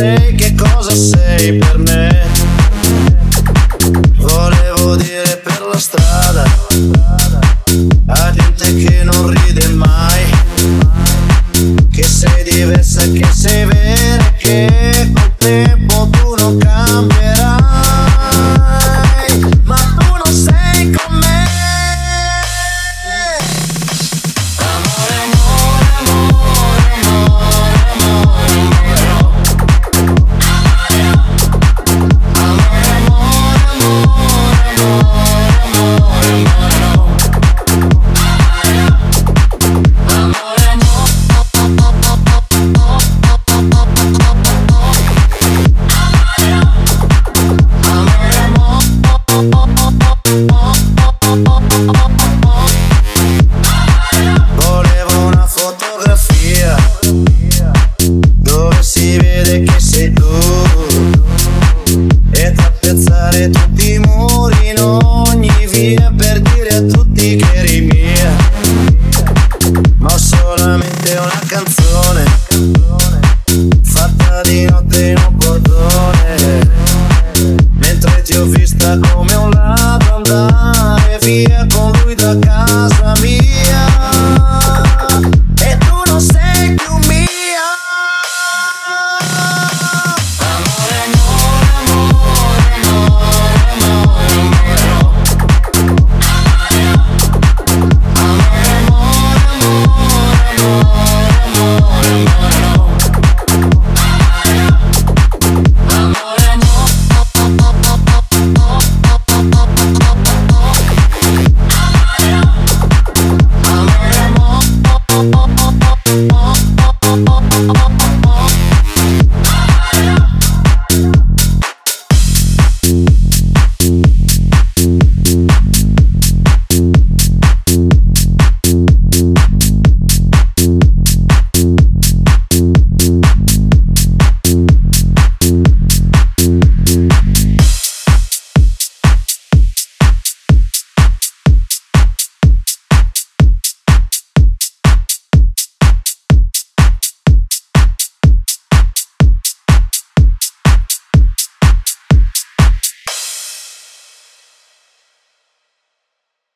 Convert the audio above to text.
sei, che cosa sei per me. Volevo dire per la strada, a gente che non ride mai, che sei diversa, che sei vera, che col tempo tu non cambierai. di muri in ogni via per dire a tutti che eri mia. Ma ho solamente una canzone fatta di notte in un portone. Mentre ti ho vista come un ladro andare via con lui da casa mia.